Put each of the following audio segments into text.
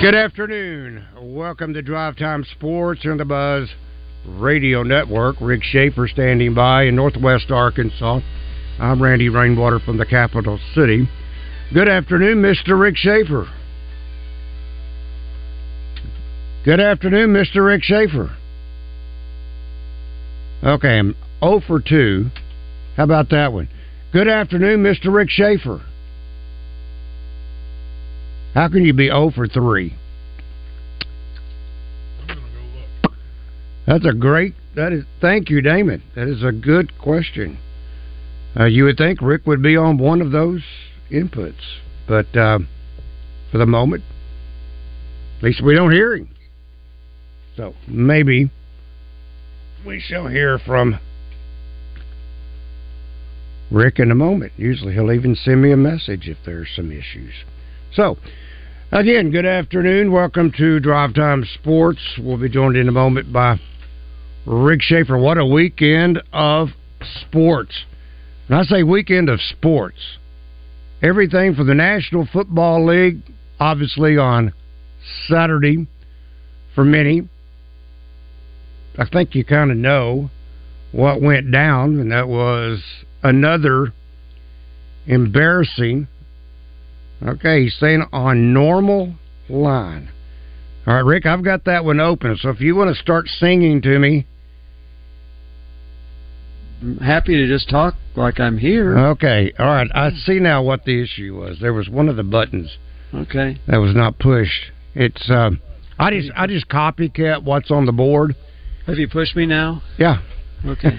Good afternoon. Welcome to Drive Time Sports on the Buzz Radio Network. Rick Schaefer standing by in Northwest Arkansas. I'm Randy Rainwater from the capital city. Good afternoon, Mr. Rick Schaefer. Good afternoon, Mr. Rick Schaefer. Okay, I'm 0 for 2. How about that one? Good afternoon, Mr. Rick Schaefer. How can you be 0 for 3? That's a great. That is. Thank you, Damon. That is a good question. Uh, you would think Rick would be on one of those inputs, but uh, for the moment, at least we don't hear him. So maybe we shall hear from Rick in a moment. Usually he'll even send me a message if there's some issues. So, again, good afternoon. Welcome to Drive Time Sports. We'll be joined in a moment by Rick Schaefer. What a weekend of sports. And I say weekend of sports. Everything for the National Football League, obviously on Saturday for many. I think you kind of know what went down, and that was another embarrassing Okay, he's saying on normal line. All right, Rick, I've got that one open. So if you want to start singing to me, I'm happy to just talk like I'm here. Okay, all right. I see now what the issue was. There was one of the buttons. Okay. That was not pushed. It's uh, I just I just copycat what's on the board. Have you pushed me now? Yeah. Okay.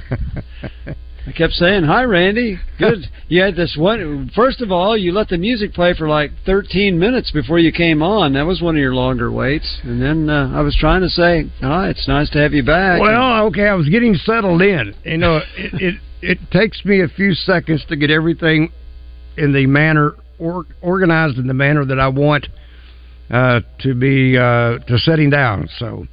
I kept saying, "Hi, Randy. Good. you had this one. First of all, you let the music play for like 13 minutes before you came on. That was one of your longer waits. And then uh, I was trying to say, "Hi, it's nice to have you back." Well, okay, I was getting settled in. You know, it it, it takes me a few seconds to get everything in the manner or, organized in the manner that I want uh, to be uh, to setting down. So.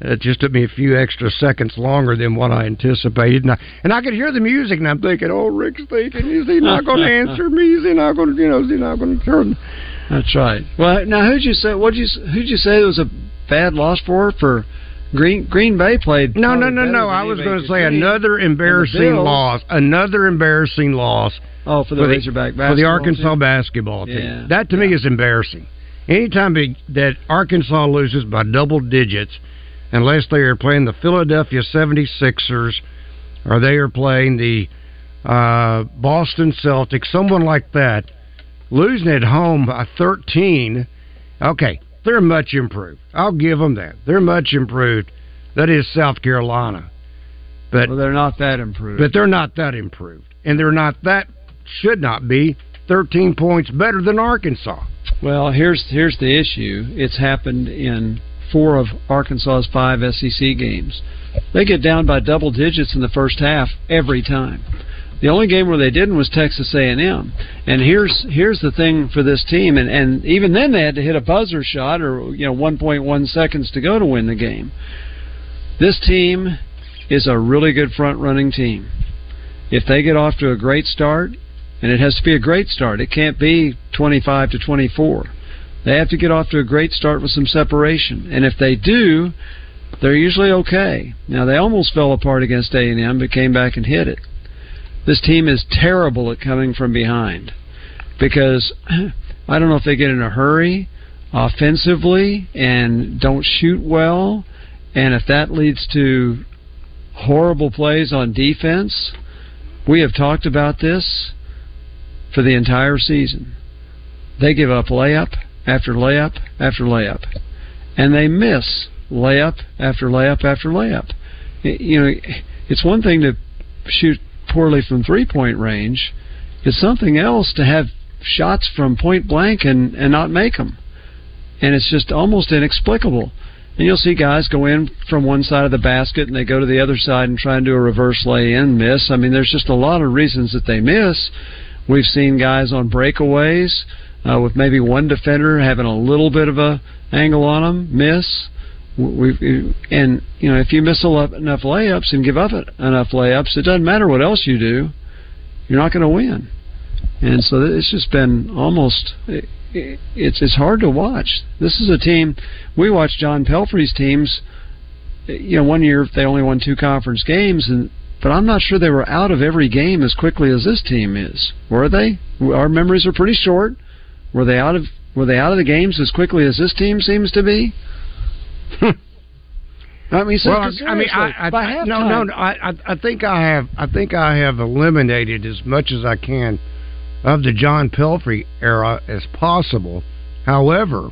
It just took me a few extra seconds longer than what I anticipated, and I, and I could hear the music, and I'm thinking, "Oh, Rick's thinking, is he not going to answer me? Is he not going to, you know, is he not going to turn?" That's right. Well, now who'd you say? What you who'd you say was a bad loss for? For Green Green Bay played. No, no, no, no. I was going to say another embarrassing loss. Another embarrassing loss. Oh, for the, for Razorback for the Arkansas team? basketball team. Yeah, that to yeah. me is embarrassing. Anytime that Arkansas loses by double digits unless they are playing the Philadelphia 76ers or they are playing the uh, Boston Celtics, someone like that, losing at home by 13, okay, they're much improved. I'll give them that. They're much improved. That is South Carolina. But well, they're not that improved. But they're not that improved. And they're not that should not be 13 points better than Arkansas. Well, here's here's the issue. It's happened in four of Arkansas's five SEC games. They get down by double digits in the first half every time. The only game where they didn't was Texas A&M. And here's here's the thing for this team, and and even then they had to hit a buzzer shot or you know 1.1 seconds to go to win the game. This team is a really good front running team. if they get off to a great start, and it has to be a great start, it can't be 25 to 24. They have to get off to a great start with some separation, and if they do, they're usually okay. Now they almost fell apart against A and M, but came back and hit it. This team is terrible at coming from behind because I don't know if they get in a hurry offensively and don't shoot well, and if that leads to horrible plays on defense, we have talked about this for the entire season. They give up layup after layup after layup, and they miss layup after layup after layup. You know, it's one thing to shoot poorly from three point range. It's something else to have shots from point blank and, and not make them. And it's just almost inexplicable. And you'll see guys go in from one side of the basket and they go to the other side and try and do a reverse lay in, miss. I mean, there's just a lot of reasons that they miss. We've seen guys on breakaways uh, with maybe one defender having a little bit of a angle on them, miss. We've, and you know if you miss enough layups and give up enough layups, it doesn't matter what else you do, you're not going to win. And so it's just been almost it's it's hard to watch. This is a team we watched John Pelphrey's teams. You know, one year they only won two conference games, and but I'm not sure they were out of every game as quickly as this team is. Were they? Our memories are pretty short. Were they out of Were they out of the games as quickly as this team seems to be? I mean, well, I mean, I, I, no, no, I, I think I have, I think I have eliminated as much as I can of the John Pelphrey era as possible. However,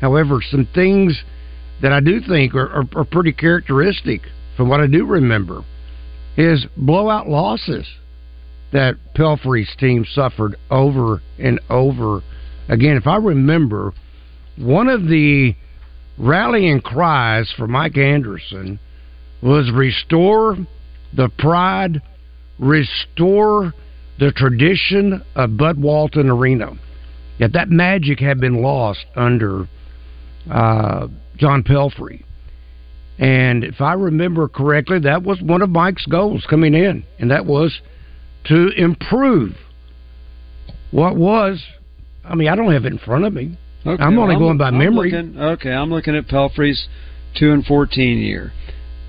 however, some things that I do think are, are, are pretty characteristic from what I do remember is blowout losses that Pelphrey's team suffered over and over again. If I remember, one of the rallying cries for Mike Anderson was restore the pride, restore the tradition of Bud Walton Arena. Yet that magic had been lost under uh, John Pelphrey. And if I remember correctly, that was one of Mike's goals coming in, and that was to improve what was. I mean, I don't have it in front of me. Okay, I'm only going by I'm memory. Looking, okay, I'm looking at Pelphrey's two and fourteen year.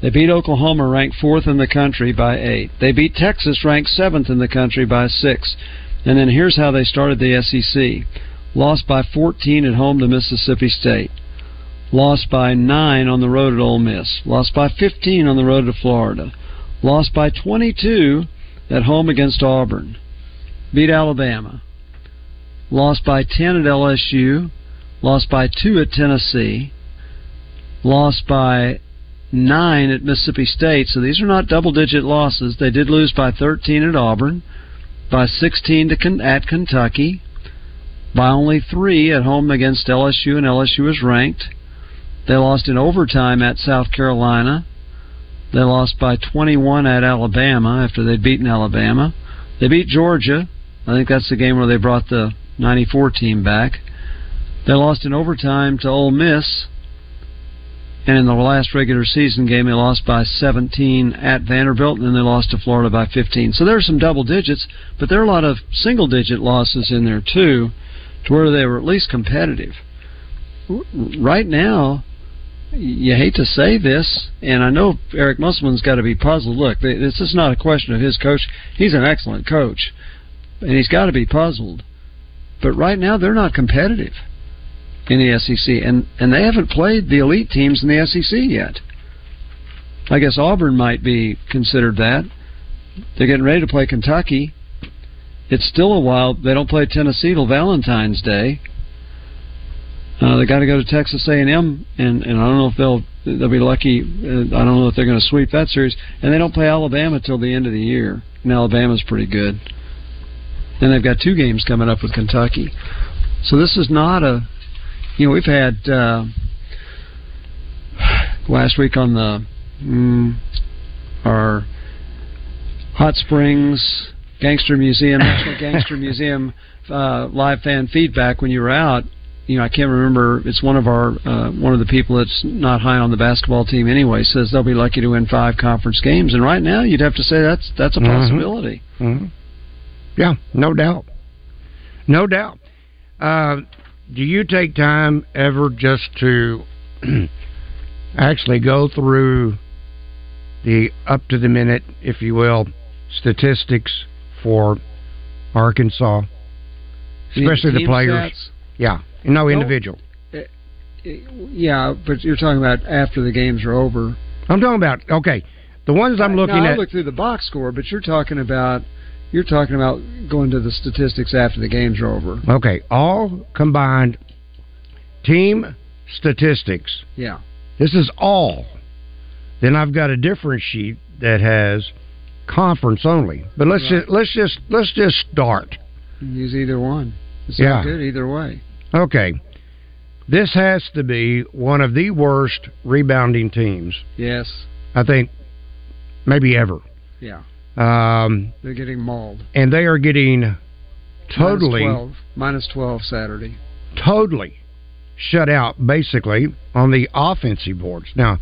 They beat Oklahoma, ranked fourth in the country, by eight. They beat Texas, ranked seventh in the country, by six. And then here's how they started the SEC: lost by 14 at home to Mississippi State, lost by nine on the road at Ole Miss, lost by 15 on the road to Florida, lost by 22 at home against Auburn, beat Alabama, lost by 10 at LSU, lost by two at Tennessee, lost by nine at Mississippi State. So these are not double digit losses. They did lose by 13 at Auburn, by 16 to, at Kentucky, by only three at home against LSU, and LSU is ranked. They lost in overtime at South Carolina. They lost by 21 at Alabama after they'd beaten Alabama. They beat Georgia. I think that's the game where they brought the 94 team back. They lost in overtime to Ole Miss, and in the last regular season game, they lost by 17 at Vanderbilt, and then they lost to Florida by 15. So there are some double digits, but there are a lot of single digit losses in there too, to where they were at least competitive. Right now, you hate to say this, and I know Eric Musselman's got to be puzzled. Look, this is not a question of his coach. He's an excellent coach, and he's got to be puzzled. But right now, they're not competitive in the SEC, and and they haven't played the elite teams in the SEC yet. I guess Auburn might be considered that. They're getting ready to play Kentucky. It's still a while. They don't play Tennessee till Valentine's Day. Uh, they got to go to Texas A&M, and and I don't know if they'll they'll be lucky. Uh, I don't know if they're going to sweep that series. And they don't play Alabama till the end of the year. And Alabama's pretty good. And they've got two games coming up with Kentucky. So this is not a you know, we've had uh, last week on the mm, our Hot Springs Gangster Museum, National Gangster Museum uh, live fan feedback when you were out. you know, I can't remember. It's one of our uh, one of the people that's not high on the basketball team anyway. Says they'll be lucky to win five conference games, and right now you'd have to say that's that's a Mhm. possibility. Mm-hmm. Yeah, no doubt, no doubt. Uh, do you take time ever just to actually go through the up to the minute, if you will, statistics for Arkansas, especially the Team players? stats? Yeah, no individual. Yeah, but you're talking about after the games are over. I'm talking about okay. The ones I'm looking no, I at. look through the box score, but you're talking about you're talking about going to the statistics after the games are over. Okay, all combined team statistics. Yeah. This is all. Then I've got a different sheet that has conference only. But let's Right. just let's just let's just start. Use either one. It's Yeah. good either way. Okay. This has to be one of the worst rebounding teams, Yes. I think, maybe ever. Yeah. Um, They're getting mauled. and they are getting totally, Minus 12, minus 12 Saturday. totally shut out, basically, on the offensive boards. Now,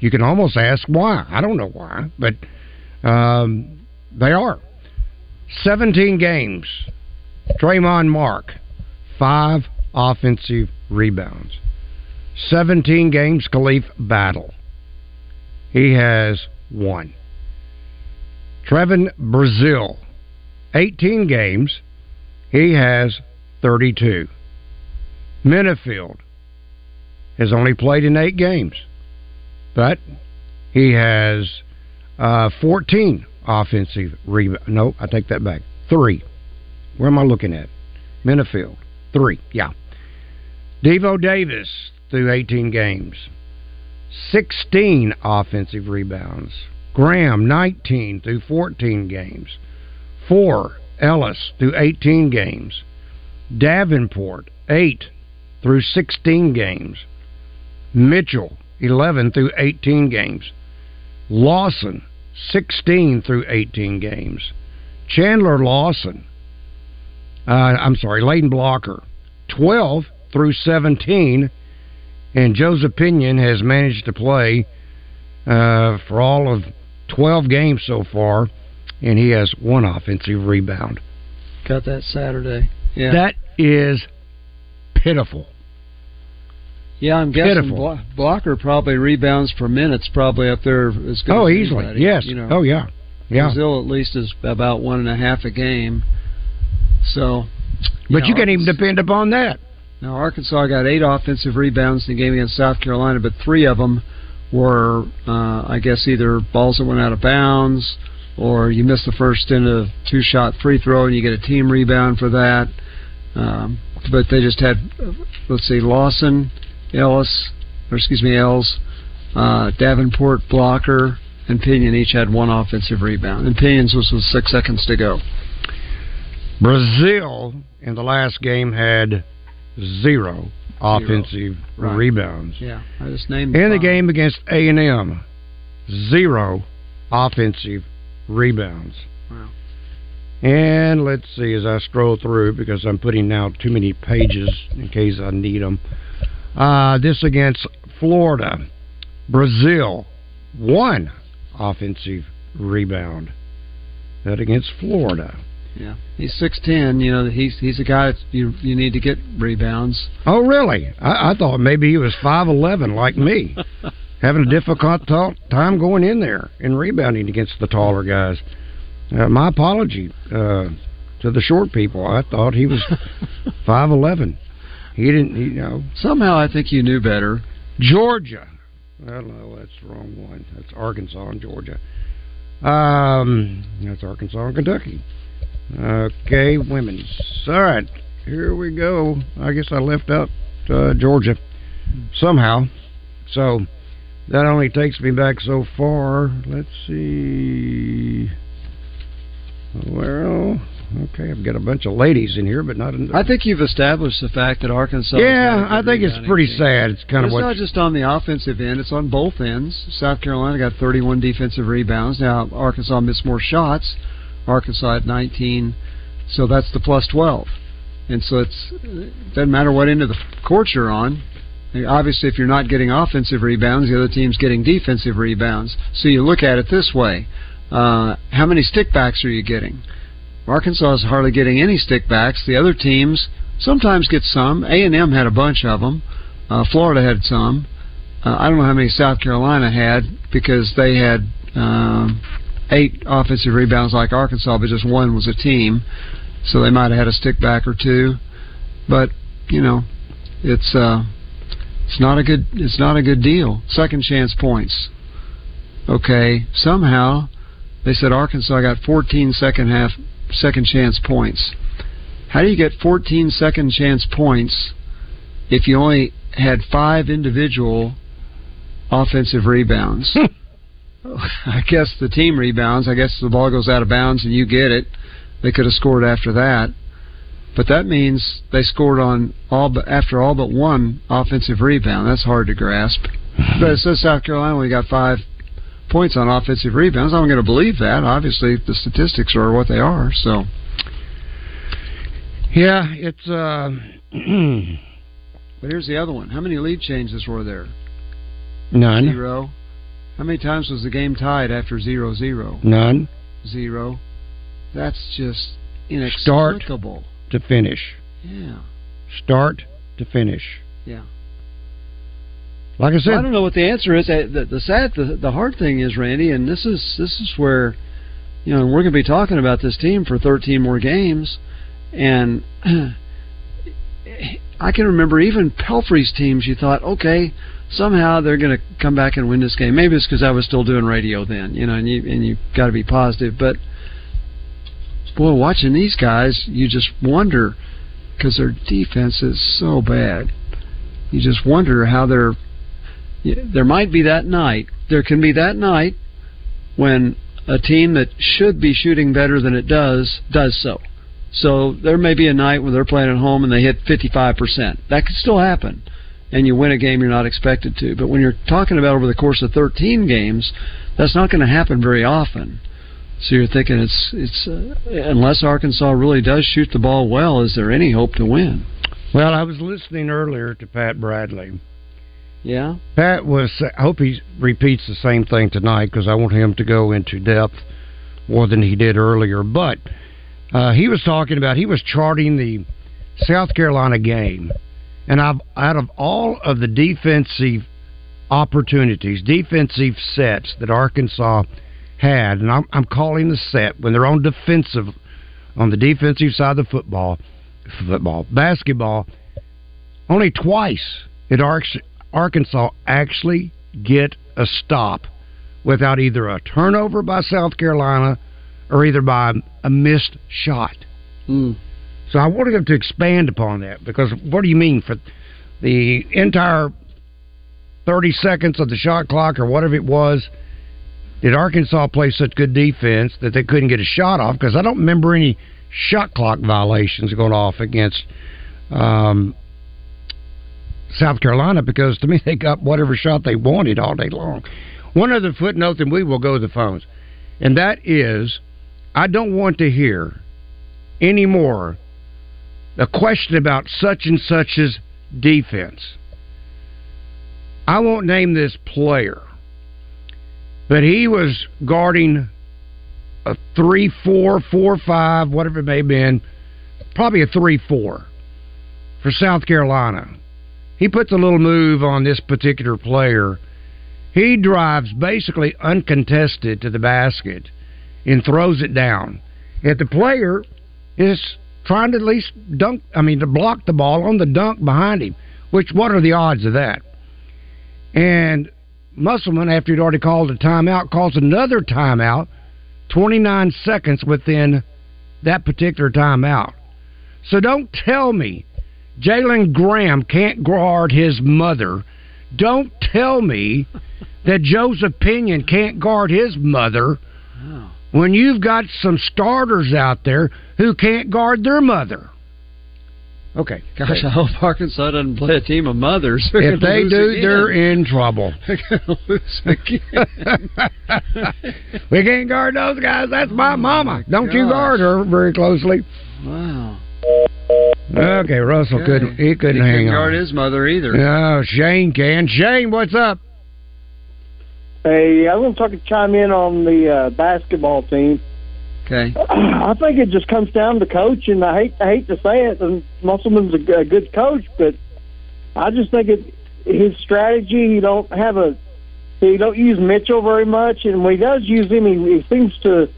you can almost ask why. I don't know why, but um, they are. 17 games. Tramon Mark, five offensive rebounds. 17 games, Khalif Battle. He has one. Trevon Brazile, 18 games. He has 32. Menifield has only played in eight games, but he has uh, 14 offensive rebounds. No, I take that back. Three. Where am I looking at? Menifield. Three. Yeah. Devo Davis through 18 games. 16 offensive rebounds. Graham, 19 through 14 games. Four. Ellis through 18 games. Davenport, 8 through 16 games. Mitchell, 11 through 18 games. Lawson, 16 through 18 games. Chandler Lawson, uh, I'm sorry, Layden Blocker, 12 through 17. And Joseph Pinion has managed to play uh, for all of 12 games so far, and he has one offensive rebound. Got that Saturday. Yeah. That is pitiful. yeah, I'm guessing pitiful. Blo- Blocker probably rebounds per minute's probably up there as good Oh, as easily. anybody, Yes. You know. Oh, yeah. Yeah. Brazile at least is about one and a half a game. So But know, you can't even depend upon that. Now Arkansas got eight offensive rebounds in the game against South Carolina, but three of them were, uh, I guess, either balls that went out of bounds, or you missed the first in a two-shot free throw and you get a team rebound for that. Um, but they just had, let's see, Lawson, Ellis, or excuse me, Els, uh, Davenport, Blocker, and Pinion each had one offensive rebound, and Pinion's was with six seconds to go. Brazile in the last game had zero offensive Right. rebounds. Yeah, I just named In the five. game against A and M, zero offensive rebounds. Wow. And let's see as I scroll through because I'm putting now too many pages in case I need them. Uh, this against Florida, Brazile, one offensive rebound. That against Florida. Yeah, he's six ten. You know, he's he's a guy that you you need to get rebounds. Oh, really? I, I thought maybe he was five eleven like me, having a difficult ta- time going in there and rebounding against the taller guys. Uh, my apology uh, to the short people. I thought he was five eleven. He didn't, you know. Somehow, I think you knew better. Georgia. Well, no, that's the wrong one. That's Arkansas and Georgia. Um, that's Arkansas and Kentucky. Okay, women's. All right, here we go. I guess I left out uh, Georgia somehow. So that only takes me back so far. Let's see. Well, okay, I've got a bunch of ladies in here, but not. In I think you've established the fact that Arkansas. yeah, I think it's pretty sad. It's kind But of it's what not just on the offensive end; it's on both ends. South Carolina got 31 defensive rebounds. Now Arkansas missed more shots. Arkansas at 19, so that's the plus 12. and so it's it doesn't matter what end of the court you're on. Obviously, if you're not getting offensive rebounds, the other team's getting defensive rebounds. So you look at it this way: uh, how many stickbacks are you getting? Arkansas is hardly getting any stickbacks. The other teams sometimes get some. A and M had a bunch of them. Uh, Florida had some. Uh, I don't know how many South Carolina had because they had um, eight offensive rebounds like Arkansas, but just one was a team, so they might have had a stickback or two. But you know, it's uh, it's not a good it's not a good deal. Second chance points. Okay, somehow they said Arkansas got 14 second half second chance points. How do you get 14 second chance points if you only had five individual offensive rebounds? I guess the team rebounds. I guess the ball goes out of bounds and you get it. They could have scored after that, but that means they scored on all but after all but one offensive rebound. That's hard to grasp. But it says South Carolina only got five points on offensive rebounds. I'm going to believe that. Obviously, the statistics are what they are. So, yeah, it's. Uh, but here's the other one. How many lead changes were there? None. Zero. How many times was the game tied after zero zero? None. Zero. That's just inexplicable. Start to finish. Yeah. Start to finish. Yeah. Like I said, well, I don't know what the answer is. Uh, the, the sad, the, the hard thing is, Randy, and this is this is where, you know, we're going to be talking about this team for 13 more games, and I can remember even Pelphrey's teams. You thought, okay, somehow they're going to come back and win this game. Maybe it's because I was still doing radio then, you know, and you and you got to be positive. But boy, watching these guys, you just wonder because their defense is so bad. You just wonder how they're. There might be that night. There can be that night when a team that should be shooting better than it does does so. So there may be a night when they're playing at home and they hit 55%. That could still happen and you win a game you're not expected to. But when you're talking about over the course of 13 games, that's not going to happen very often. So you're thinking it's it's uh, unless Arkansas really does shoot the ball well, is there any hope to win? Well, I was listening earlier to Pat Bradley. Yeah, Pat was. I hope he repeats the same thing tonight because I want him to go into depth more than he did earlier. But uh, he was talking about he was charting the South Carolina game and I've out of all of the defensive opportunities, defensive sets that Arkansas had, and I'm, I'm calling the set when they're on defensive, on the defensive side of the football, football, basketball. Only twice did Arkansas actually get a stop without either a turnover by South Carolina or either by a missed shot. Mm. So I wanted him to expand upon that because what do you mean for the entire 30 seconds of the shot clock or whatever it was? Did Arkansas play such good defense that they couldn't get a shot off? Because I don't remember any shot clock violations going off against um, South Carolina because to me they got whatever shot they wanted all day long. One other footnote, and we will go to the phones, and that is I don't want to hear anymore a question about such and such's defense. I won't name this player, but he was guarding a 3 4, 4 5, whatever it may have been, probably a 3 4 for South Carolina. He puts a little move on this particular player. He drives basically uncontested to the basket and throws it down. If the player is trying to at least dunk, I mean, to block the ball on the dunk behind him. Which, what are the odds of that? And Musselman, after he'd already called a timeout, calls another timeout 29 seconds within that particular timeout. So don't tell me Jalen Graham can't guard his mother. Don't tell me that Joseph Pinion can't guard his mother. When you've got some starters out there who can't guard their mother. Okay. Gosh, I hope Arkansas doesn't play a team of mothers. They're if they do, again. they're in trouble. we can't guard those guys. That's my oh mama. Don't you guard her very closely. Wow. Okay, Russell okay. couldn't. He couldn't he hang couldn't on. Guard his mother either. No, Shane can. Shane, what's up? Hey, I going to chime in on the uh, basketball team. Okay. I think it just comes down to coach, and I hate I hate to say it. And Musselman's a, a good coach, but I just think it his strategy. You don't have a he don't use Mitchell very much, and when he does use him, he, he seems to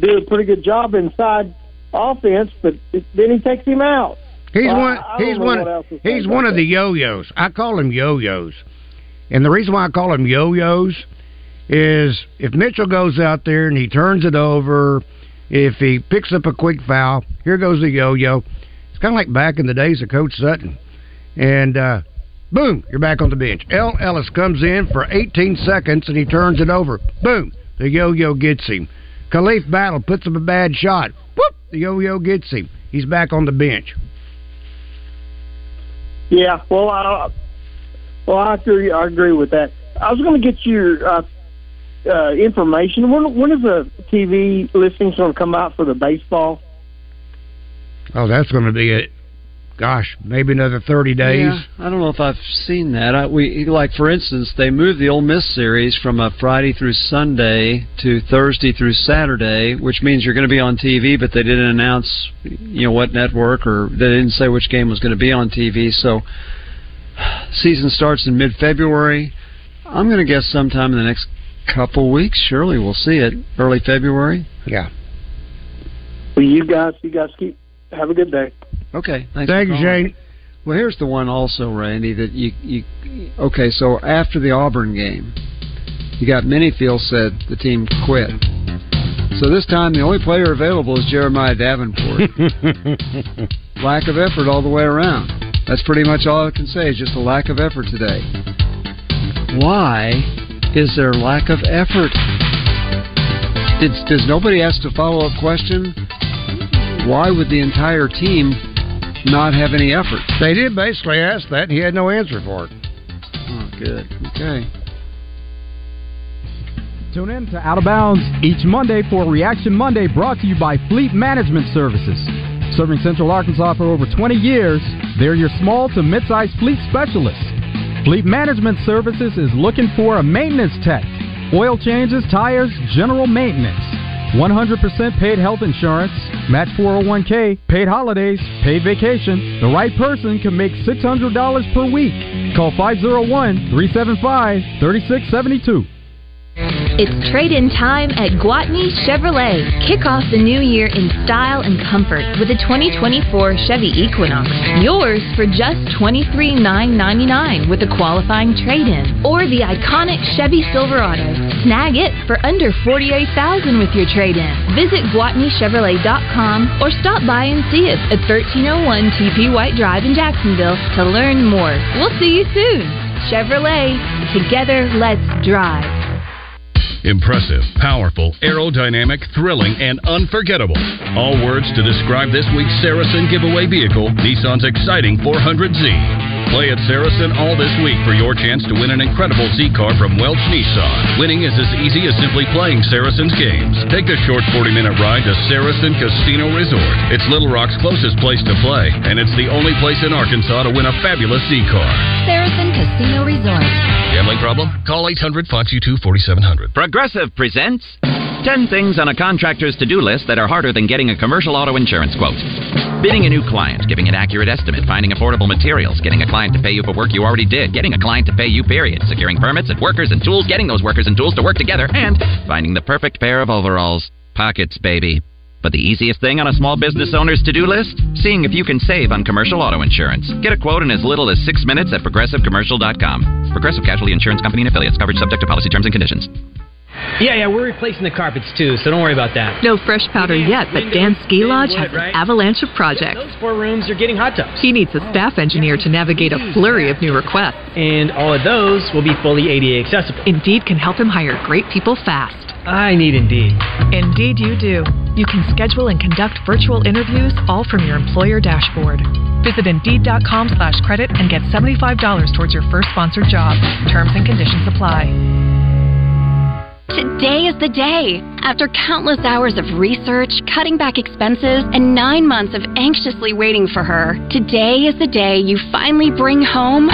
do a pretty good job inside offense. But then he takes him out. He's well, one. He's one. He's one of that. the yo-yos. I call him yo-yos, and the reason why I call him yo-yos is if Mitchell goes out there and he turns it over, if he picks up a quick foul, here goes the yo-yo. It's kind of like back in the days of Coach Sutton, and uh, boom, you're back on the bench. El Ellis comes in for 18 seconds and he turns it over. Boom, the yo-yo gets him. Khalif Battle puts up a bad shot. Whoop, the yo-yo gets him. He's back on the bench. Yeah, well, I well I agree. I agree with that. I was going to get your uh, uh, information. When when is the TV listings going to come out for the baseball? Oh, that's going to be it. Gosh, maybe another thirty days. Yeah, I don't know if I've seen that. I, we like, for instance, they moved the Ole Miss series from a Friday through Sunday to Thursday through Saturday, which means you're going to be on TV, but they didn't announce, you know, what network or they didn't say which game was going to be on TV. So, season starts in mid-February. I'm going to guess sometime in the next couple weeks. Surely we'll see it early February. Yeah. Well, you guys, you guys keep have a good day. Okay, thanks. Thank you, Shane. Well, here's the one also, Randy. That you you okay? So after the Auburn game, you got Menifield said the team quit. So this time the only player available is Jeremiah Davenport. lack of effort all the way around. That's pretty much all I can say. Is just a lack of effort today. Why is there lack of effort? Did, does nobody ask a follow up question? Why would the entire team not have any effort? They did basically ask that, and he had no answer for it. Oh, good. Okay. Tune in to Out of Bounds each Monday for Reaction Monday brought to you by Fleet Management Services. Serving Central Arkansas for over 20 years, they're your small to mid-sized fleet specialists. Fleet Management Services is looking for a maintenance tech, oil changes, tires, general maintenance. 100% paid health insurance, match 401k, paid holidays, paid vacation. The right person can make $600 per week. Call 501 375 3672. It's trade in time at Gwatney Chevrolet. Kick off the new year in style and comfort with a 2024 Chevy Equinox. Yours for just $23,999 with a qualifying trade in. Or the iconic Chevy Silverado. Snag it for under 48,000 with your trade in. Visit GwatneyChevrolet.com or stop by and see us at 1301 TP White Drive in Jacksonville to learn more. We'll see you soon. Chevrolet, together let's drive. Impressive, powerful, aerodynamic, thrilling, and unforgettable. All words to describe this week's Saracen giveaway vehicle, Nissan's exciting 400Z. Play at Saracen all this week for your chance to win an incredible Z car from Welch Nissan. Winning is as easy as simply playing Saracen's games. Take a short 40 minute ride to Saracen Casino Resort. It's Little Rock's closest place to play, and it's the only place in Arkansas to win a fabulous Z car. Saracen Casino Resort. Gambling problem? Call 800 522 4700. Progressive presents 10 things on a contractor's to do list that are harder than getting a commercial auto insurance quote. Bidding a new client, giving an accurate estimate, finding affordable materials, getting a client to pay you for work you already did, getting a client to pay you, period, securing permits and workers and tools, getting those workers and tools to work together, and finding the perfect pair of overalls. Pockets, baby. But the easiest thing on a small business owner's to do list? Seeing if you can save on commercial auto insurance. Get a quote in as little as six minutes at progressivecommercial.com. Progressive Casualty Insurance Company and affiliates. Coverage subject to policy terms and conditions. Yeah, yeah, we're replacing the carpets too, so don't worry about that. No fresh powder yet, but Dan Ski Lodge has an avalanche of projects. Those four rooms are getting hot tubs. He needs a staff oh. engineer to navigate a flurry of new requests. And all of those will be fully ADA accessible. Indeed can help him hire great people fast. I need Indeed. Indeed, you do. You can schedule and conduct virtual interviews all from your employer dashboard. Visit Indeed.com slash credit and get $75 towards your first sponsored job. Terms and conditions apply. Today is the day. After countless hours of research, cutting back expenses, and nine months of anxiously waiting for her, today is the day you finally bring home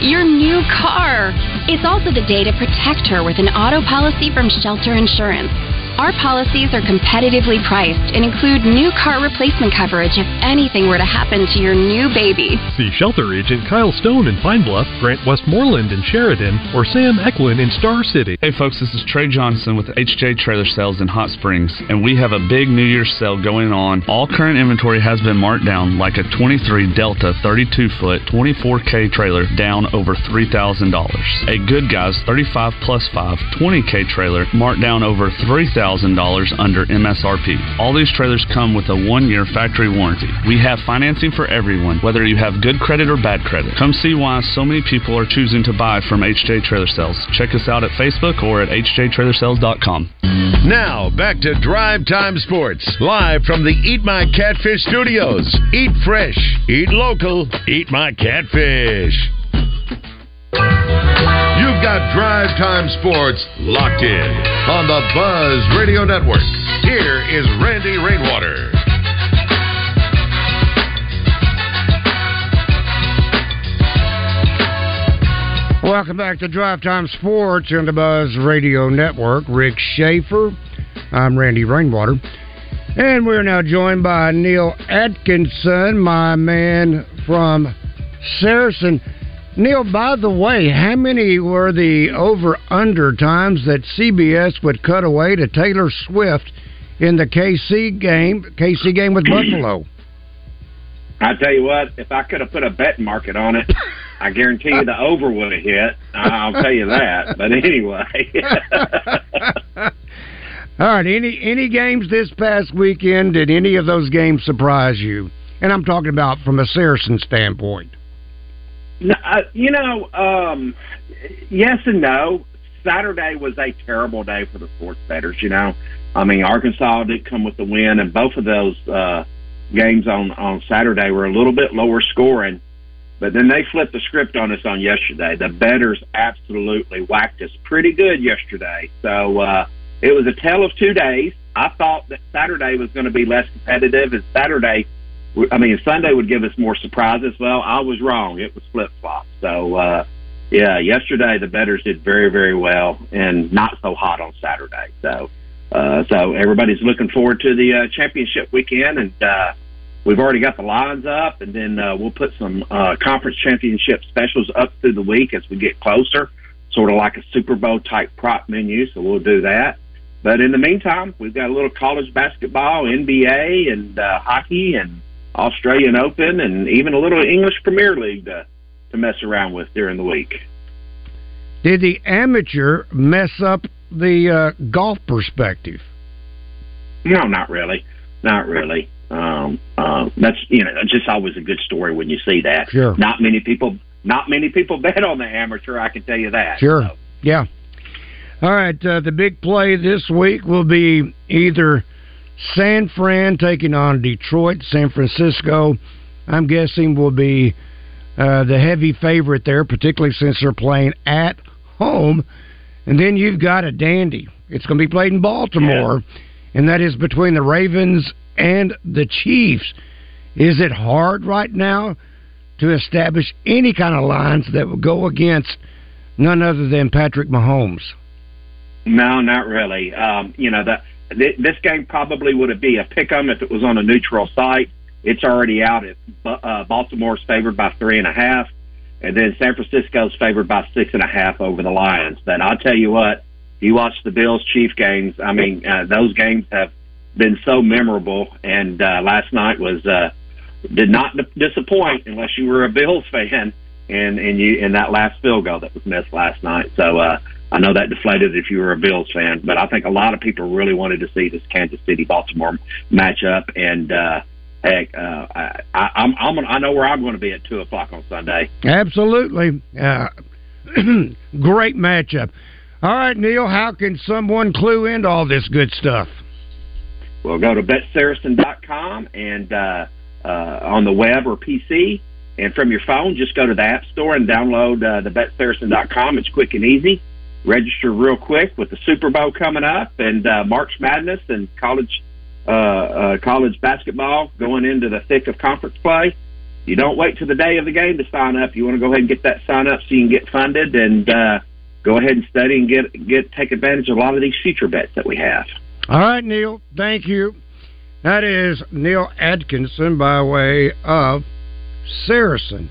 your new car. It's also the day to protect her with an auto policy from Shelter Insurance. Our policies are competitively priced and include new car replacement coverage if anything were to happen to your new baby. See Shelter Agent Kyle Stone in Pine Bluff, Grant Westmoreland in Sheridan, or Sam Eklund in Star City. Hey folks, this is Trey Johnson with HJ Trailer Sales in Hot Springs, and we have a big New Year's sale going on. All current inventory has been marked down, like a 23 Delta 32 foot 24K trailer down over $3,000. A Good Guys 35 plus 5 20K trailer marked down over $3,000 under MSRP. All these trailers come with a one year factory warranty. We have financing for everyone, whether you have good credit or bad credit. Come see why so many people are choosing to buy from HJ Trailer Sales. Check us out at Facebook or at hjtrailersales.com. Now, back to Drive Time Sports, live from the Eat My Catfish studios. Eat fresh, eat local, eat my catfish. You've got Drive Time Sports locked in on the Buzz Radio Network. Here is Randy Rainwater. Welcome back to Drive Time Sports on the Buzz Radio Network. Rick Schaefer. I'm Randy Rainwater. And we're now joined by Neil Atkinson, my man from Saracen. Neil, by the way, how many were the over under times that CBS would cut away to Taylor Swift in the KC game, KC game with Buffalo? I tell you what, if I could have put a bet market on it, I guarantee you the over would have hit. I'll tell you that. But anyway. All right. Any any games this past weekend? Did any of those games surprise you? And I'm talking about from a Saracen standpoint. Uh, you know, um, yes and no. Saturday was a terrible day for the sports bettors. You know, I mean, Arkansas did come with the win, and both of those uh, games on on Saturday were a little bit lower scoring. But then they flipped the script on us on yesterday. The betters absolutely whacked us pretty good yesterday. So uh, it was a tale of two days. I thought that Saturday was going to be less competitive, and Saturday I mean, Sunday would give us more surprises. Well, I was wrong. It was flip flop. So, uh, yeah, yesterday the betters did very, very well and not so hot on Saturday. So, uh, so everybody's looking forward to the uh, championship weekend and, uh, we've already got the lines up and then, uh, we'll put some, uh, conference championship specials up through the week as we get closer, sort of like a Super Bowl type prop menu. So we'll do that. But in the meantime, we've got a little college basketball, NBA and, uh, hockey and, Australian Open, and even a little English Premier League to, to mess around with during the week. Did the amateur mess up the uh, golf perspective? No, not really. Not really. Um, uh, that's you know just always a good story when you see that. Sure. Not many people. Not many people bet on the amateur. I can tell you that. Sure. So. Yeah. All right. Uh, the big play this week will be either San Fran taking on Detroit. San Francisco, I'm guessing, will be uh, the heavy favorite there, particularly since they're playing at home. And then you've got a dandy. It's going to be played in Baltimore, yeah. and that is between the Ravens and the Chiefs. Is it hard right now to establish any kind of lines that would go against none other than Patrick Mahomes? No, not really. Um, you know that this game probably would be a pick 'em if it was on a neutral site. It's already out. It, uh, Baltimore's favored by three and a half, and then San Francisco's favored by six and a half over the Lions. But I'll tell you what, you watch the Bills Chief games. I mean, uh, those games have been so memorable, and uh, last night was uh, did not disappoint unless you were a Bills fan, and and you in that last field goal that was missed last night. So. uh I know that deflated if you were a Bills fan, but I think a lot of people really wanted to see this Kansas City Baltimore matchup. And uh, heck, uh, I, I'm, I'm I know where I'm going to be at two o'clock on Sunday. Absolutely, uh, great matchup. All right, Neil, how can someone clue into all this good stuff? Well, go to betsaracen.com and uh, uh, on the web or PC. And from your phone, just go to the App Store and download uh, the betsaracen.com. It's quick and easy register real quick with the Super Bowl coming up and uh, March Madness and college uh, uh, college basketball going into the thick of conference play. You don't wait till the day of the game to sign up. You want to go ahead and get that sign up so you can get funded and uh, go ahead and study and get get take advantage of a lot of these future bets that we have. All right, Neil. Thank you. That is Neil Atkinson by way of Saracen.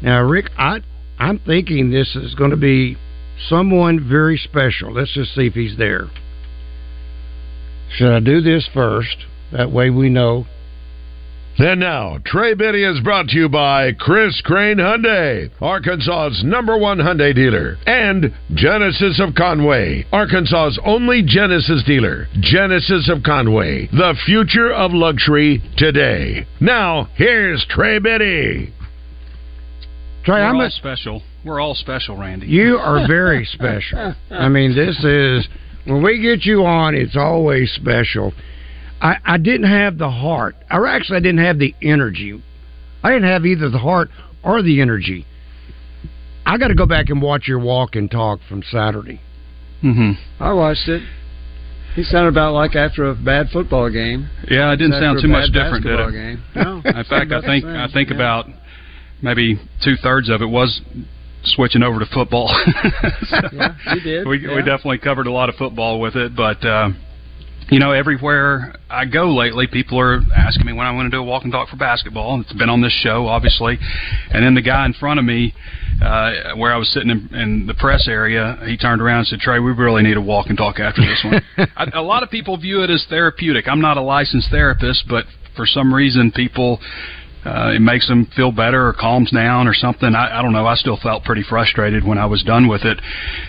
Now, Rick, I I'm thinking this is going to be someone very special. Let's just see if he's there. Should I do this first? That way we know. And now, Trey Biddy is brought to you by Chris Crane Hyundai, Arkansas's number one Hyundai dealer, and Genesis of Conway, Arkansas's only Genesis dealer. Genesis of Conway, the future of luxury today. Now, here's Trey Biddy. Trey, We're I'm all a- special. We're all special, Randy. You are very special. I mean, this is when we get you on, it's always special. I, I didn't have the heart, or actually, I didn't have the energy. I didn't have either the heart or the energy. I got to go back and watch your walk and talk from Saturday. Mm-hmm. I watched it. He sounded about like after a bad football game. Yeah, it didn't sound too much different, did it? Game. No, In fact, I think I think Yeah. about maybe two thirds of it was switching over to football. Yeah, you did. we yeah. we definitely covered a lot of football with it, but uh, you know, everywhere I go lately, people are asking me when I'm going to do a walk and talk for basketball. It's been on this show, obviously, and then the guy in front of me, uh, where I was sitting in, in the press area, he turned around and said, "Trey, we really need a walk and talk after this one." I, a lot of people view it as therapeutic. I'm not a licensed therapist, but for some reason, people uh, it makes them feel better or calms down or something. I, I don't know. I still felt pretty frustrated when I was done with it,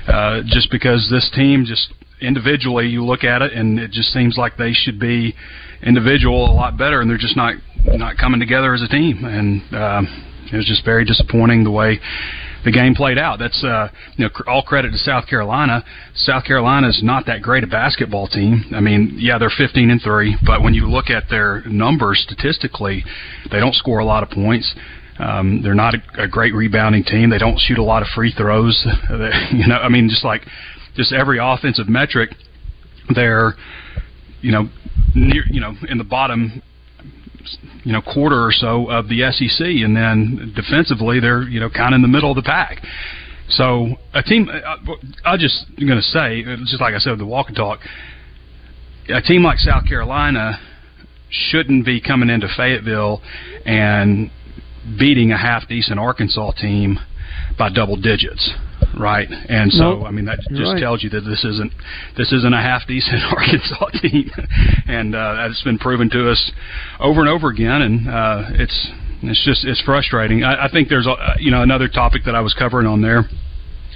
uh, just because this team just individually you look at it and it just seems like they should be individual a lot better, and they're just not not coming together as a team, and um, it was just very disappointing the way the game played out. That's uh, you know all credit to South Carolina. South Carolina is not that great a basketball team. I mean, yeah, they're 15 and three, but when you look at their numbers statistically, they don't score a lot of points. Um, they're not a, a great rebounding team. They don't shoot a lot of free throws. You know, I mean, just like just every offensive metric, they're you know near you know in the bottom you know quarter or so of the SEC, and then defensively they're you know kind of in the middle of the pack. So a team, uh, uh, I, I just going to say, just like I said, with the walk and talk, a team like South Carolina shouldn't be coming into Fayetteville and beating a half decent Arkansas team by double digits, right? And so, Nope. I mean, that You're just right. tells you that this isn't this isn't a half decent Arkansas team, and uh, that's been proven to us over and over again. And uh, it's it's just it's frustrating. I, I think there's a you know another topic that I was covering on there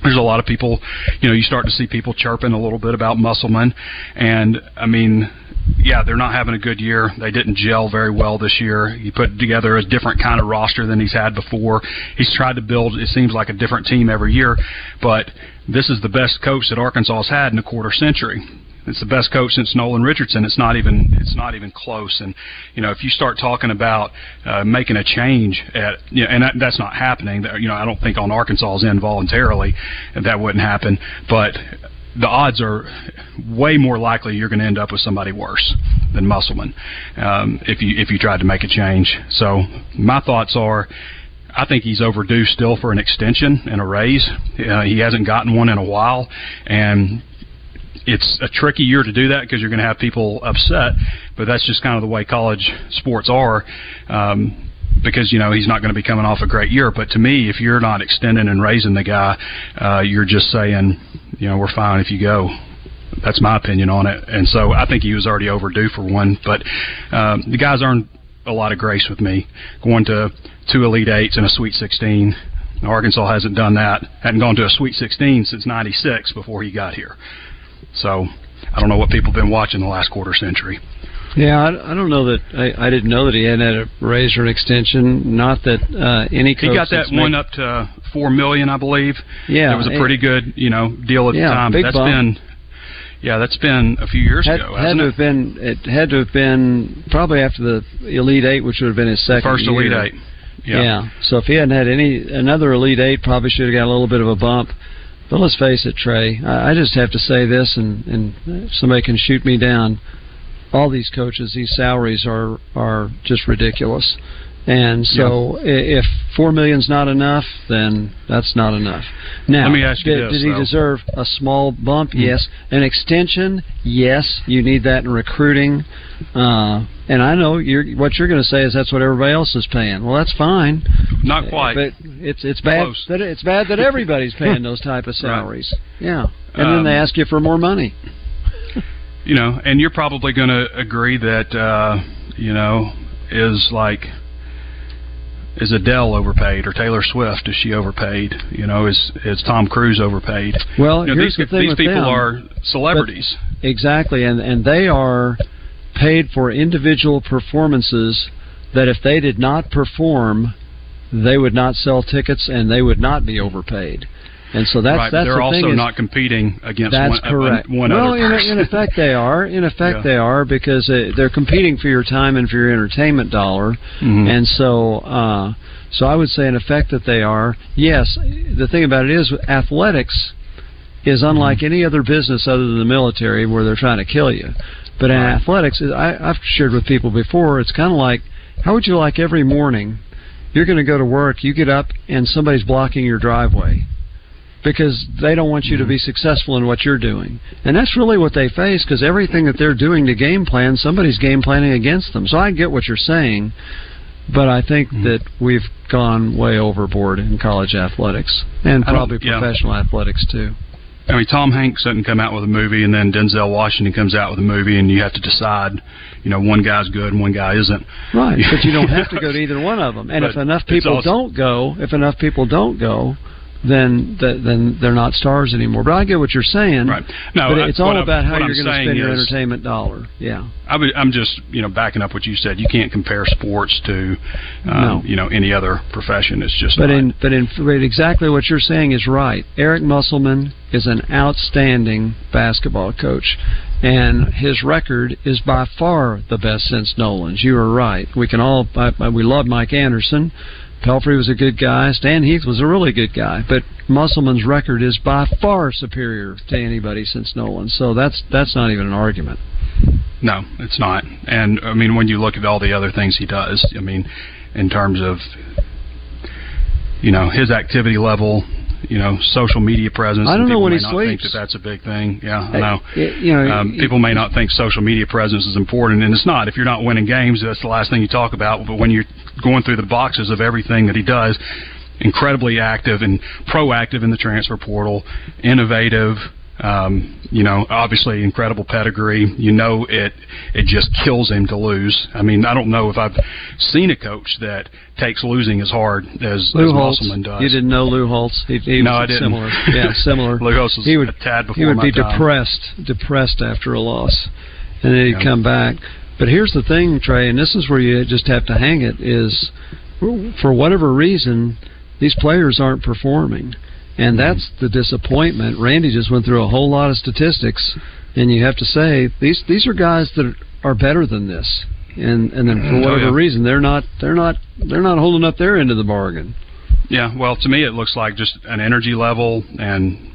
there's a lot of people, you know, you start to see people chirping a little bit about Musselman, and I mean, yeah, they're not having a good year. They didn't gel very well this year. He put together a different kind of roster than he's had before. He's tried to build, it seems like a different team every year, but this is the best coach that Arkansas's had in a quarter century. It's the best coach since Nolan Richardson. It's not even it's not even close. And you know, if you start talking about uh, making a change at you know, and that, that's not happening. You know, I don't think on Arkansas's end voluntarily that wouldn't happen. But the odds are way more likely you're going to end up with somebody worse than Musselman um, if you if you tried to make a change. So my thoughts are. I think he's overdue still for an extension and a raise. Uh, he hasn't gotten one in a while, and it's a tricky year to do that because you're going to have people upset. But that's just kind of the way college sports are. Um, because you know he's not going to be coming off a great year, but to me, if you're not extending and raising the guy, uh, you're just saying, you know, we're fine if you go. That's my opinion on it, and so I think he was already overdue for one. But um, the guy's earned a lot of grace with me, going to two Elite Eights and a Sweet 16. Arkansas hasn't done that, hadn't gone to a Sweet 16 since '96 before he got here. So I don't know what people have been watching the last quarter century. Yeah, I, I don't know that I, I didn't know that he had had a raise or an extension. Not that uh, any coach He got that one made- up to four million, I believe. Yeah, it was a pretty good, you know, deal at Yeah, the time. big That's bump. been, yeah, that's been a few years had, ago, had hasn't to it? have been it had to have been probably after the Elite Eight, which would have been his second First year. Elite Eight. Yeah. So if he hadn't had any another Elite Eight, probably should have got a little bit of a bump. But let's face it, Trey. I, I just have to say this, and and somebody can shoot me down. All these coaches, these salaries are are just ridiculous. And so, i if four million's not enough, then that's not enough. Now, Let me ask you did, this, did he though. deserve a small bump? Mm. Yes. An extension? Yes. You need that in recruiting. Uh, and I know you're, what you're going to say is that's what everybody else is paying. Well, that's fine. Not quite. But it's it's bad Close. that it's bad that everybody's paying those type of salaries. Yeah. And then Um, they ask you for more money. You know, and you're probably going to agree that uh, you know is like is Adele overpaid or Taylor Swift is she overpaid? You know, is is Tom Cruise overpaid? Well, you know, here's these the thing these people them. are celebrities. But- exactly, and and they are paid for individual performances that if they did not perform, they would not sell tickets and they would not be overpaid. And so that's right, that's they're the also thing is- not competing against That's one, uh, correct. one well, in, in effect, they are. In effect, Yeah. they are because uh, they're competing for your time and for your entertainment dollar. Mhm. And so, uh, so I would say, in effect, that they are. Yes, the thing about it is, athletics is unlike any other business other than the military, where they're trying to kill you. But in athletics, I, I've shared with people before. It's kind of like, how would you like every morning? You're going to go to work. You get up and somebody's blocking your driveway because they don't want you to be mm-hmm. successful in what you're doing. And that's really what they face because everything that they're doing to game plan, somebody's game planning against them. So I get what you're saying, but I think mm-hmm. that we've gone way overboard in college athletics and probably yeah. professional athletics too. I mean, Tom Hanks doesn't come out with a movie, and then Denzel Washington comes out with a movie, and you have to decide. You know, one guy's good and one guy isn't. Right, but you don't have to go to either one of them. And But if enough people also- don't go, if enough people don't go, then then they're not stars anymore. But I get what you're saying. Right. No, but it's what all about how you're going to spend your is- entertainment dollar. Yeah. I I'm just, you know, backing up what you said. You can't compare sports to, um, No. you know, any other profession. It's just But not. in but in but exactly what you're saying is right. Eric Musselman is an outstanding basketball coach, and his record is by far the best since Nolan's. You are right. We can all I, I- we love Mike Anderson. Pelphrey was a good guy. Stan Heath was a really good guy, but Musselman's record is by far superior to anybody since Nolan. So that's that's not even an argument. No, it's not. And I mean, when you look at all the other things he does, I mean, in terms of, you know, his activity level, you know, social media presence. I don't know when he sleeps. that that's a big thing. Yeah, I know. y- you know, um, y- people may not think social media presence is important, and it's not. If you're not winning games, that's the last thing you talk about. But when you're going through the boxes of everything that he does, incredibly active and proactive in the transfer portal, innovative. Um, you know, obviously incredible pedigree. You know, it it just kills him to lose. I mean, I don't know if I've seen a coach that takes losing as hard as, Lou as Holtz. Musselman does. You didn't know Lou Holtz. He, he No, I didn't. Similar, yeah, similar. Lou Holtz was he would, a tad before He would be time. depressed, depressed after a loss, and then he'd Yeah. come back. But here's the thing, Trey, and this is where you just have to hang it: is for whatever reason, these players aren't performing, and that's the disappointment. Randy just went through a whole lot of statistics, and you have to say these these are guys that are better than this, and and then for mm. Oh, whatever yeah. reason they're not they're not they're not holding up their end of the bargain. Yeah, well, to me, it looks like just an energy level and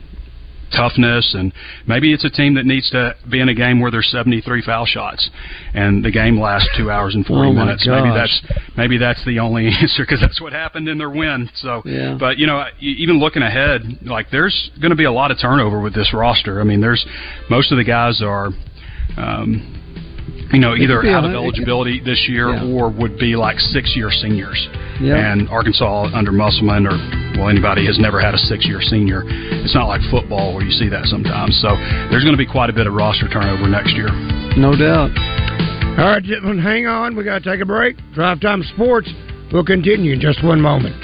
toughness, and maybe it's a team that needs to be in a game where there's 73 foul shots, and the game lasts two hours and 40 Oh, minutes. Maybe that's maybe that's the only answer because that's what happened in their win. So, Yeah. but you know, even looking ahead, like there's going to be a lot of turnover with this roster. I mean, there's most of the guys are. Um, you know, either could be a- out of eligibility this year Yeah. or would be like six-year seniors. Yeah. And Arkansas under Musselman or well anybody has never had a six-year senior. It's not like football where you see that sometimes. So there's going to be quite a bit of roster turnover next year. No doubt. All right, gentlemen, hang on. We got to take a break. Drive Time Sports We'll continue in just one moment.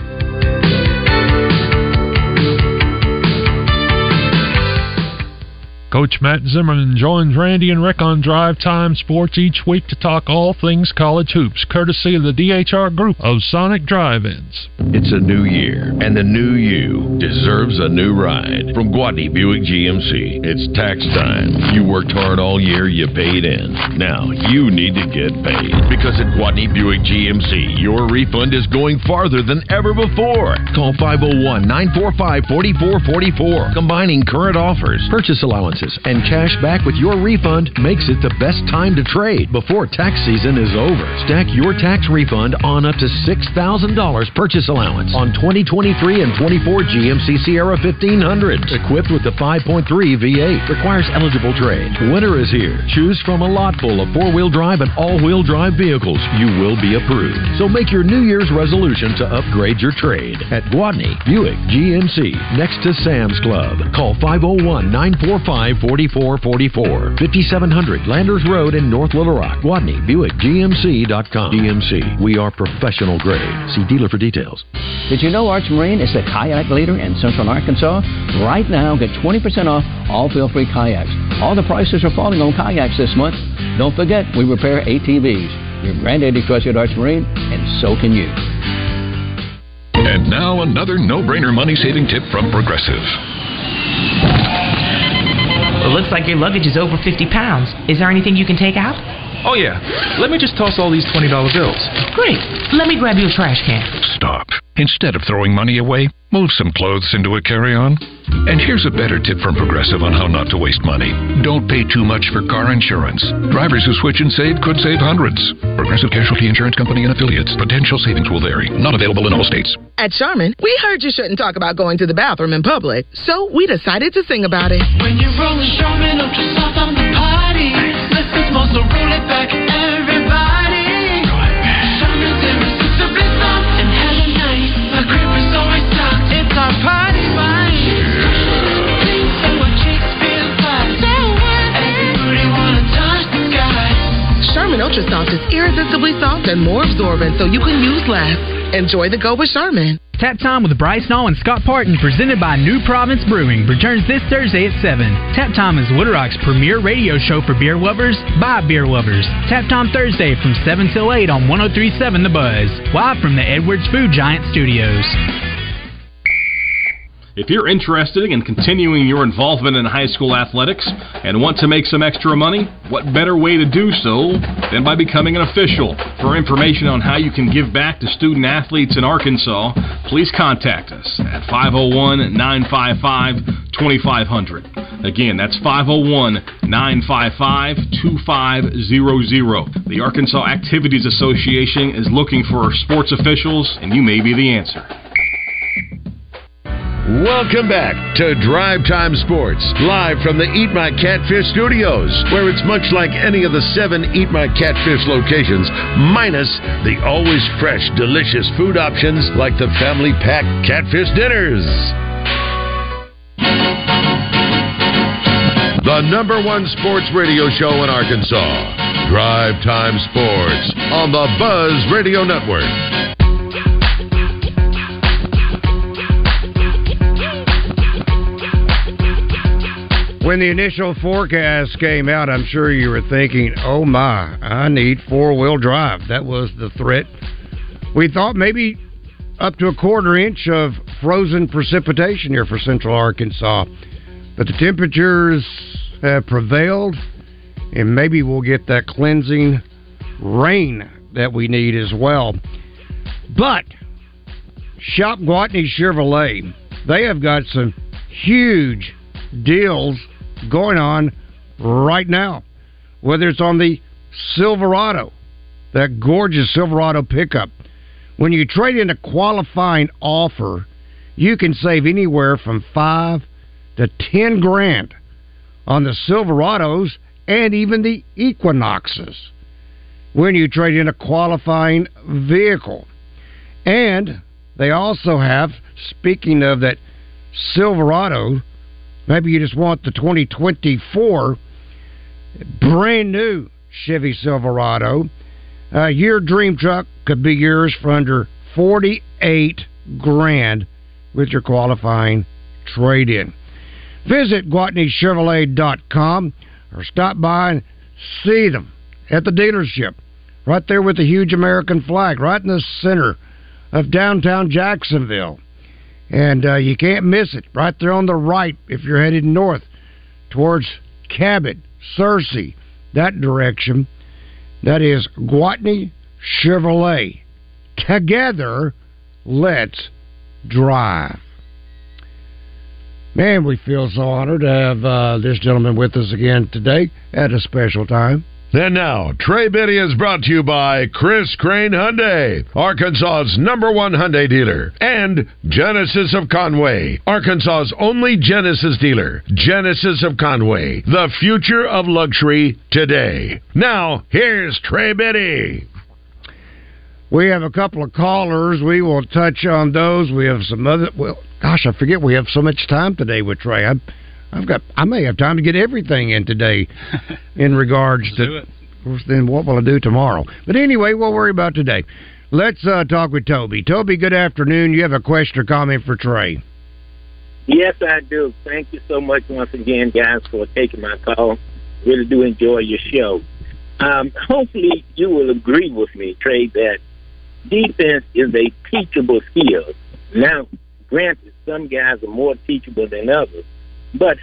Coach Matt Zimmerman joins Randy and Rick on Drive Time Sports each week to talk all things college hoops, courtesy of the DHR Group of Sonic Drive-Ins. It's a new year, and the new you deserves a new ride. From Gwatney Buick GMC, it's tax time. You worked hard all year, you paid in. Now you need to get paid. Because at Gwatney Buick GMC, your refund is going farther than ever before. Call 501 945 4444. Combining current offers, purchase allowances, and cash back with your refund makes it the best time to trade before tax season is over. Stack your tax refund on up to $6,000 purchase allowance on 2023 and 24 GMC Sierra 1500s. Equipped with the 5.3 V8. Requires eligible trade. Winter is here. Choose from a lot full of four wheel drive and all wheel drive vehicles. You will be approved. So make your New Year's resolution to upgrade your trade at Gwatney Buick GMC next to Sam's Club. Call 501 945 4444. 5700 Landers Road in North Little Rock. Gwatney Buick GMC.com. GMC. We are professional grade. See dealer for details. Did you know Arch Marine is the kayak leader in Central Arkansas? Right now, get 20% off all feel-free kayaks. All the prices are falling on kayaks this month. Don't forget, we repair ATVs. Your granddaddy trusted Arch Marine, and so can you. And now another no-brainer money-saving tip from Progressive. It looks like your luggage is over 50 pounds. Is there anything you can take out? Oh, yeah. Let me just toss all these $20 bills. Great. Let me grab you a trash can. Stop. Instead of throwing money away, move some clothes into a carry-on. And here's a better tip from Progressive on how not to waste money. Don't pay too much for car insurance. Drivers who switch and save could save hundreds. Progressive Casualty Insurance Company and affiliates. Potential savings will vary. Not available in all states. At Charmin, we heard you shouldn't talk about going to the bathroom in public, so we decided to sing about it. When you're rolling Charmin Ultra Soft on the party, listen more, so roll it back, everybody. Charmin's irresistibly soft and hella nice. My crib is always stocked. It's our party wine. Things so our chicks feel fly. So what? Everybody wanna touch the sky. Charmin Ultra Soft is irresistibly soft and more absorbent, so you can use less. Enjoy the go with. Tap Time with Bryce Nall and Scott Parton, presented by New Province Brewing, returns this Thursday at 7. Tap Time is Little Rock's premier radio show for beer lovers by beer lovers. Tap Time Thursday from 7 till 8 on 1037 The Buzz, live from the Edwards Food Giant Studios. If you're interested in continuing your involvement in high school athletics and want to make some extra money, what better way to do so than by becoming an official? For information on how you can give back to student athletes in Arkansas, please contact us at 501 955 2500. Again, that's 501 955 2500. The Arkansas Activities Association is looking for sports officials, and you may be the answer. Welcome back to Drive Time Sports, live from the Eat My Catfish studios, where it's much like any of the seven Eat My Catfish locations, minus the always fresh, delicious food options like the family pack catfish dinners. The number one sports radio show in Arkansas, Drive Time Sports, on the Buzz Radio Network. When the initial forecast came out, I'm sure you were thinking, oh my, I need four wheel drive. That was the threat. We thought maybe up to a quarter inch of frozen precipitation here for central Arkansas. But the temperatures have prevailed, and maybe we'll get that cleansing rain that we need as well. But Shop Gwatney Chevrolet, they have got some huge deals going on right now. Whether it's on the Silverado, that gorgeous Silverado pickup. When you trade in a qualifying offer, you can save anywhere from five to ten grand on the Silverados and even the Equinoxes when you trade in a qualifying vehicle. And they also have, speaking of that Silverado, maybe you just want the 2024 brand new Chevy Silverado. Uh, your dream truck could be yours for under 48 grand with your qualifying trade in. Visit GwatneyChevrolet.com or stop by and see them at the dealership, right there with the huge American flag, right in the center of downtown Jacksonville. And uh, you can't miss it, right there on the right if you're headed north towards Cabot, Searcy, that direction. That is Gwatney Chevrolet. Together, let's drive. Man, we feel so honored to have uh, this gentleman with us again today at a special time. And now, Trey Biddy is brought to you by Chris Crane Hyundai, Arkansas's number one Hyundai dealer, and Genesis of Conway, Arkansas's only Genesis dealer. Genesis of Conway, the future of luxury today. Now, here's Trey Biddy. We have a couple of callers. We will touch on those. We have some other. Well, gosh, I forget we have so much time today with Trey. I, I've got. I may have time to get everything in today, in regards Let's to. it. Of course, then what will I do tomorrow? But anyway, we'll worry about today. Let's uh, talk with Toby. Toby, good afternoon. You have a question or comment for Trey? Yes, I do. Thank you so much once again, guys, for taking my call. Really do enjoy your show. Um, hopefully, you will agree with me, Trey, that defense is a teachable skill. Now, granted, some guys are more teachable than others, but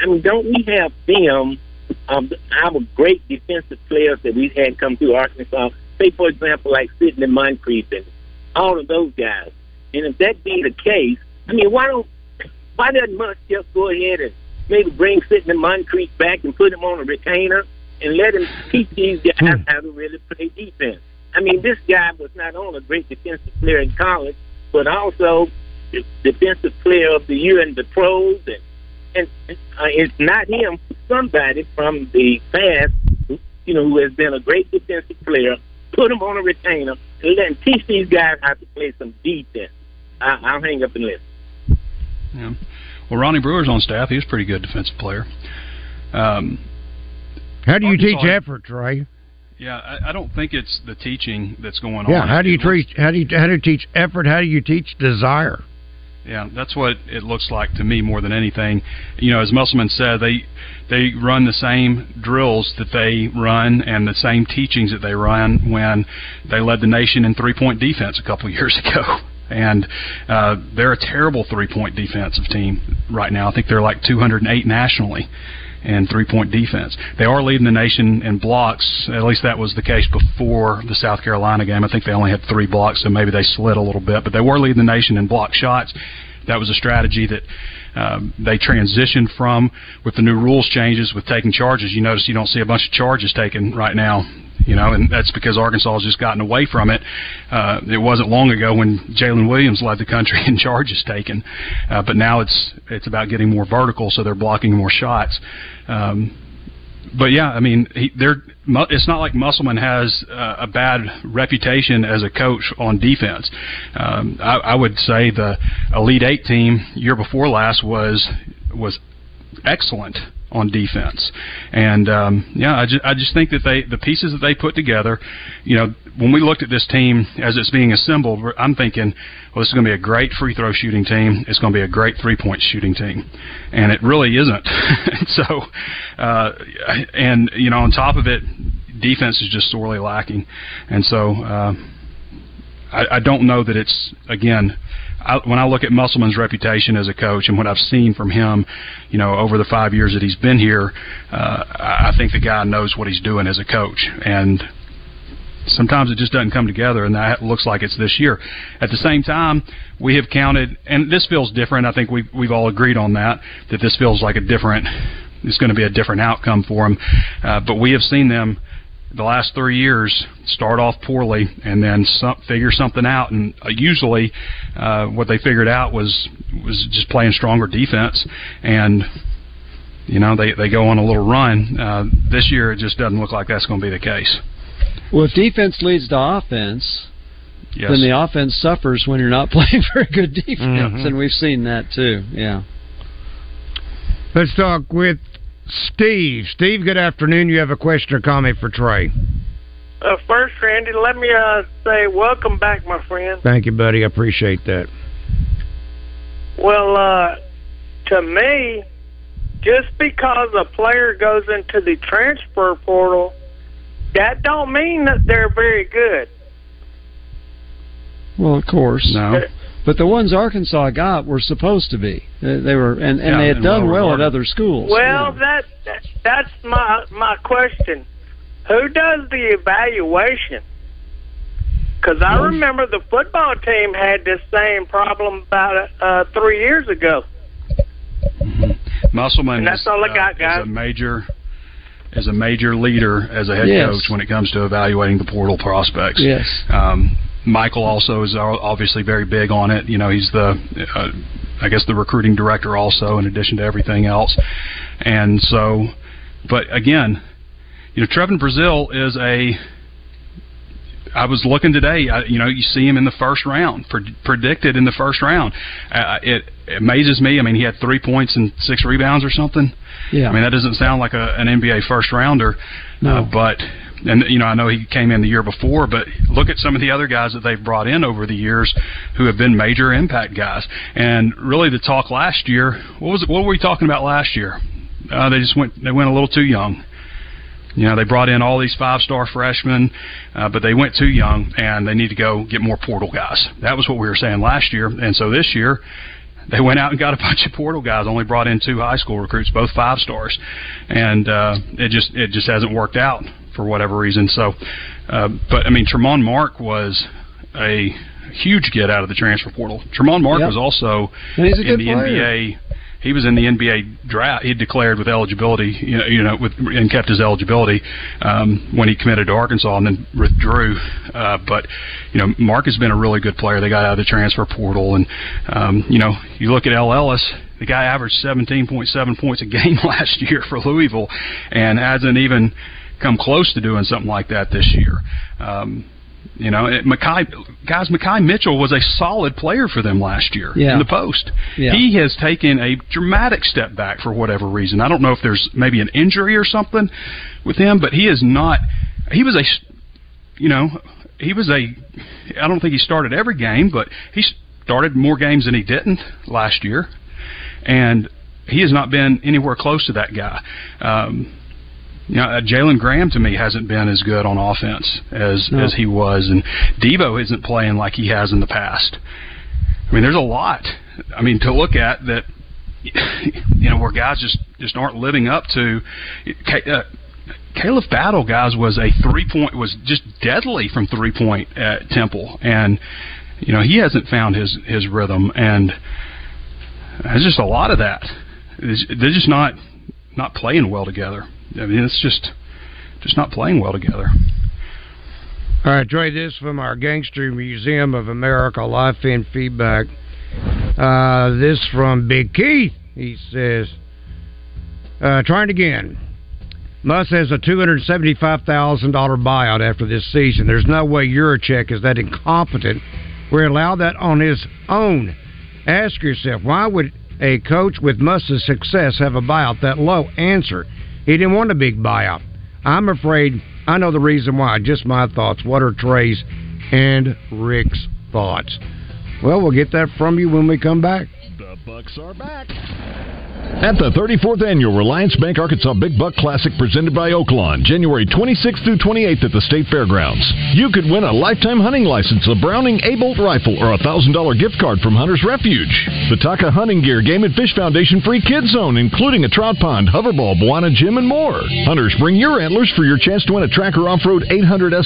I mean, don't we have film of um, our great defensive players that we've had come through Arkansas? Say, for example, like Sidney Moncrief and all of those guys. And if that be the case, I mean, why don't why doesn't Muss just go ahead and maybe bring Sidney Moncrief back and put him on a retainer and let him teach these guys hmm. how to really play defense? I mean, this guy was not only a great defensive player in college, but also the defensive player of the year in the pros, and and uh, it's not him, somebody from the past, you know, who has been a great defensive player. Put him on a retainer and let him teach these guys how to play some defense. I, I'll hang up and listen. Yeah. Well, Ronnie Brewer's on staff. He's a pretty good defensive player. Um, How do you Arkansas- teach effort, Trey? yeah, I, I don't think it's the teaching that's going Yeah. on. Yeah, how do you teach? How do you how do you teach effort? How do you teach desire? Yeah, that's what it looks like to me more than anything. You know, as Musselman said, they they run the same drills that they run and the same teachings that they run when they led the nation in three point defense a couple years ago. And uh, they're a terrible three point defensive team right now. I think they're like 208 nationally in three point defense. They are leading the nation in blocks. At least that was the case before the South Carolina game. I think they only had three blocks, so maybe they slid a little bit, but they were leading the nation in block shots. That was a strategy that um, they transitioned from with the new rules changes with taking charges. You notice you don't see a bunch of charges taken right now. You know, and that's because Arkansas has just gotten away from it. Uh, it wasn't long ago when Jaylin Williams led the country in charges taken, uh, but now it's it's about getting more vertical, so they're blocking more shots. Um, but yeah, I mean, he, they're. It's not like Musselman has uh, a bad reputation as a coach on defense. Um, I, I would say the Elite Eight team year before last was was excellent on defense, and um, yeah, I just, I just think that they the pieces that they put together, you know, when we looked at this team as it's being assembled, I'm thinking, well, this is going to be a great free throw shooting team. It's going to be a great three point shooting team, and it really isn't. so, uh, and you know, on top of it, defense is just sorely lacking, and so. Uh, I, I don't know that it's again. I, when I look at Musselman's reputation as a coach and what I've seen from him, you know, over the five years that he's been here, uh, I think the guy knows what he's doing as a coach, and sometimes it just doesn't come together, and that looks like it's this year. At the same time, we have counted, and this feels different. I think we've we've all agreed on that that this feels like a different. It's going to be a different outcome for them, uh, but we have seen them the last three years start off poorly and then some, figure something out. And uh, usually, uh, what they figured out was was just playing stronger defense, and you know they they go on a little run. Uh, this year, it just doesn't look like that's going to be the case. Well, if defense leads to offense, Yes. then the offense suffers when you're not playing very good defense, Mhm. and we've seen that too. Yeah. Let's talk with Steve. Steve, good afternoon. You have a question or comment for Trey? Uh, first, Randy, let me uh, say welcome back, my friend. Thank you, buddy. I appreciate that. Well, uh, to me, just because a player goes into the transfer portal, that don't mean that they're very good. Well, of course. No. But the ones Arkansas got were supposed to be. They they were, and, and Yeah, they had and done well well at other schools. Well, that, that that's my my question. Who does the evaluation? Because I remember the football team had this same problem about uh, three years ago. Musselman And that's is, all I uh, got, is guys. a major is a major leader as a head Yes. coach when it comes to evaluating the portal prospects. Yes. Um, Michael also is obviously very big on it. You know, he's the, uh, I guess, the recruiting director also, in addition to everything else. And so, but again, you know, Trevon Brazile is a. I was looking today. I, you know, you see him in the first round, pred- predicted in the first round. Uh, it, it amazes me. I mean, he had three points and six rebounds or something. Yeah. I mean, that doesn't sound like a, an NBA first rounder. No. Uh, but and you know, I know he came in the year before, but look at some of the other guys that they've brought in over the years who have been major impact guys. And really, the talk last year, what was it? What were we talking about last year? Uh, they just went. They went a little too young. You know, they brought in all these five-star freshmen, uh, but they went too young, and they need to go get more portal guys. That was what we were saying last year, and so this year they went out and got a bunch of portal guys. Only brought in two high school recruits, both five stars, and uh, it just it just hasn't worked out for whatever reason. So, uh, but I mean, Tramon Mark was a huge get out of the transfer portal. Tramon Mark Yep. was also And he's a in the player. NBA. He was in the NBA draft. He declared with eligibility, you know, you know, with and kept his eligibility um, when he committed to Arkansas and then withdrew. Uh, but you know, Mark has been a really good player. They got out of the transfer portal, and um, you know, you look at El Ellis. The guy averaged 17.7 points a game last year for Louisville, and hasn't even come close to doing something like that this year. Um, you know, it, Makhi, guys, Makhi Mitchell was a solid player for them last year Yeah. in the post. Yeah. He has taken a dramatic step back for whatever reason. I don't know if there's maybe an injury or something with him, but he is not. He was a, you know, he was a. I don't think he started every game, but he started more games than he didn't last year, and he has not been anywhere close to that guy. Um, you know, uh, Jalen Graham to me hasn't been as good on offense as No. as he was, and Devo isn't playing like he has in the past. I mean, there's a lot. I mean, to look at that, you know, where guys just just aren't living up to. Uh, Khalif Battle, guys, was a three point was just deadly from three point at Temple, and you know he hasn't found his his rhythm, and there's just a lot of that. It's- They're just not not playing well together. I mean, it's just just not playing well together. All right, Trey, this from our Gangster Museum of America live in feedback. Uh, this from Big Keith. He says, uh, trying again. Muss has a $275,000 buyout after this season. There's no way Yurachek is that incompetent where he allowed that on his own. Ask yourself, why would a coach with Muss's success have a buyout that low? Answer, he didn't want a big buyout. I'm afraid I know the reason why. Just my thoughts. What are Trey's and Rick's thoughts? Well, we'll get that from you when we come back. The Bucks are back. At the 34th Annual Reliance Bank Arkansas Big Buck Classic presented by Oaklawn, January 26th through 28th at the State Fairgrounds. You could win a lifetime hunting license, a Browning A-Bolt rifle, or a $1,000 gift card from Hunter's Refuge. The Taka Hunting Gear Game and Fish Foundation free kids zone, including a trout pond, hoverball, Buana gym, and more. Hunters, bring your antlers for your chance to win a Tracker Off-Road 800